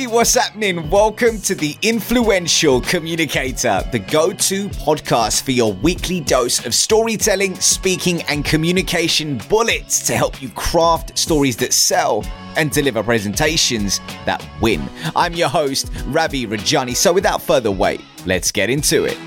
Hey, what's happening? Welcome to the Influential Communicator, the go to podcast for your weekly dose of storytelling, speaking, and communication bullets to help you craft stories that sell and deliver presentations that win. I'm your host, Ravi Rajani. So, without further wait, let's get into it.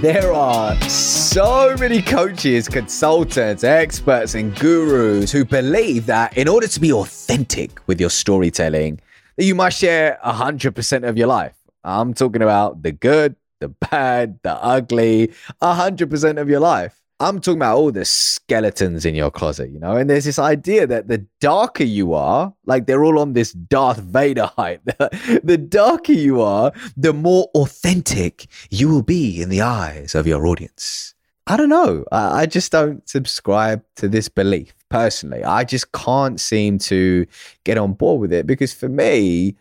There are so many coaches, consultants, experts, and gurus who believe that in order to be authentic with your storytelling, that you must share 100% of your life. I'm talking about the good, the bad, the ugly, 100% of your life. I'm talking about all the skeletons in your closet, you know? And there's this idea that the darker you are, like they're all on this Darth Vader hype, the darker you are, the more authentic you will be in the eyes of your audience. I don't know. I just don't subscribe to this belief personally. I just can't seem to get on board with it because for me,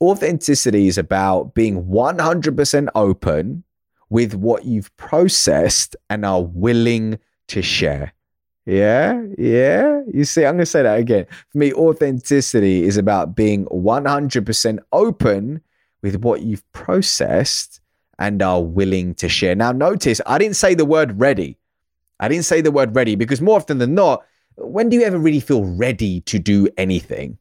authenticity is about being 100% open with what you've processed and are willing to share. Yeah, yeah. You see, I'm going to say that again. For me, authenticity is about being 100% open with what you've processed and are willing to share. Now, notice I didn't say the word ready. I didn't say the word ready because more often than not, when do you ever really feel ready to do anything?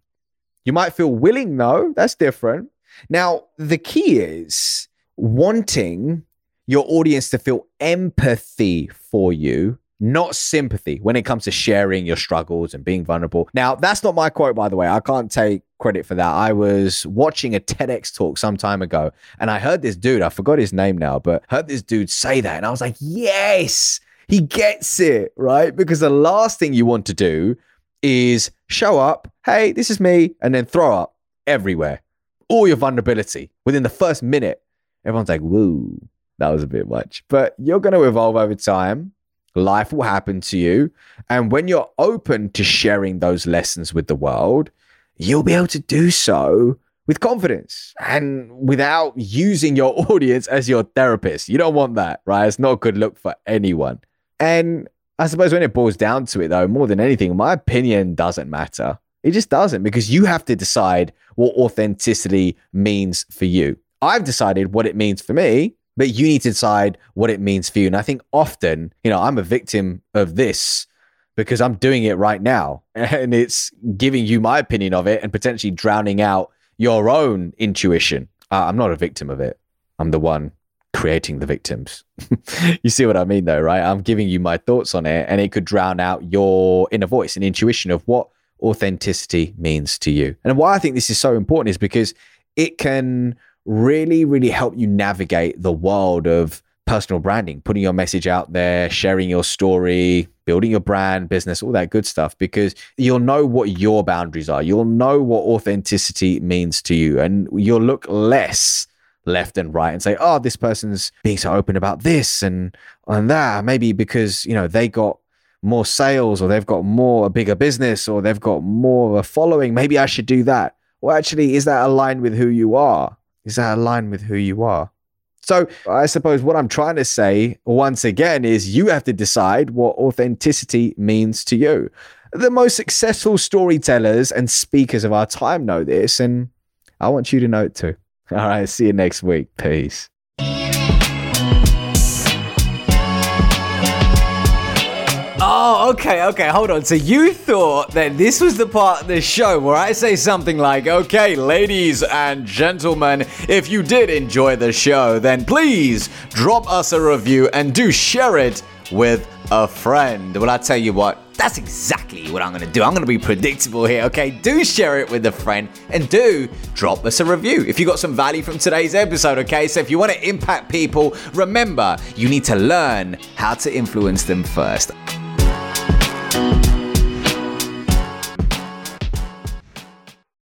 You might feel willing, though. That's different. Now, the key is wanting your audience to feel empathy for you, not sympathy when it comes to sharing your struggles and being vulnerable. Now, that's not my quote, by the way. I can't take credit for that. I was watching a TEDx talk some time ago and I heard this dude, I forgot his name now, but heard this dude say that. And I was like, yes, he gets it, right? Because the last thing you want to do is show up, hey, this is me, and then throw up everywhere. All your vulnerability within the first minute. Everyone's like, woo, that was a bit much. But you're going to evolve over time. Life will happen to you. And when you're open to sharing those lessons with the world, you'll be able to do so with confidence and without using your audience as your therapist. You don't want that, right? It's not a good look for anyone. And I suppose when it boils down to it, though, more than anything, my opinion doesn't matter. It just doesn't because you have to decide what authenticity means for you. I've decided what it means for me but you need to decide what it means for you. And I think often, you know, I'm a victim of this because I'm doing it right now and it's giving you my opinion of it and potentially drowning out your own intuition. Uh, I'm not a victim of it. I'm the one creating the victims. you see what I mean, though, right? I'm giving you my thoughts on it and it could drown out your inner voice and intuition of what authenticity means to you. And why I think this is so important is because it can really, really help you navigate the world of personal branding, putting your message out there, sharing your story, building your brand, business, all that good stuff, because you'll know what your boundaries are. You'll know what authenticity means to you, and you'll look less left and right and say, oh, this person's being so open about this and, and that. Maybe because, you know, they got more sales or they've got more, a bigger business or they've got more of a following. Maybe I should do that. Well, actually, is that aligned with who you are? Is that aligned with who you are? So I suppose what I'm trying to say once again is you have to decide what authenticity means to you. The most successful storytellers and speakers of our time know this, and I want you to know it too. All right, see you next week. Peace. Oh, okay, okay, hold on. So you thought that this was the part of the show where I say something like, okay, ladies and gentlemen, if you did enjoy the show, then please drop us a review and do share it with a friend. Well, I tell you what, that's exactly what I'm going to do. I'm going to be predictable here, okay? Do share it with a friend and do drop us a review if you got some value from today's episode, okay? So if you want to impact people, remember, you need to learn how to influence them first.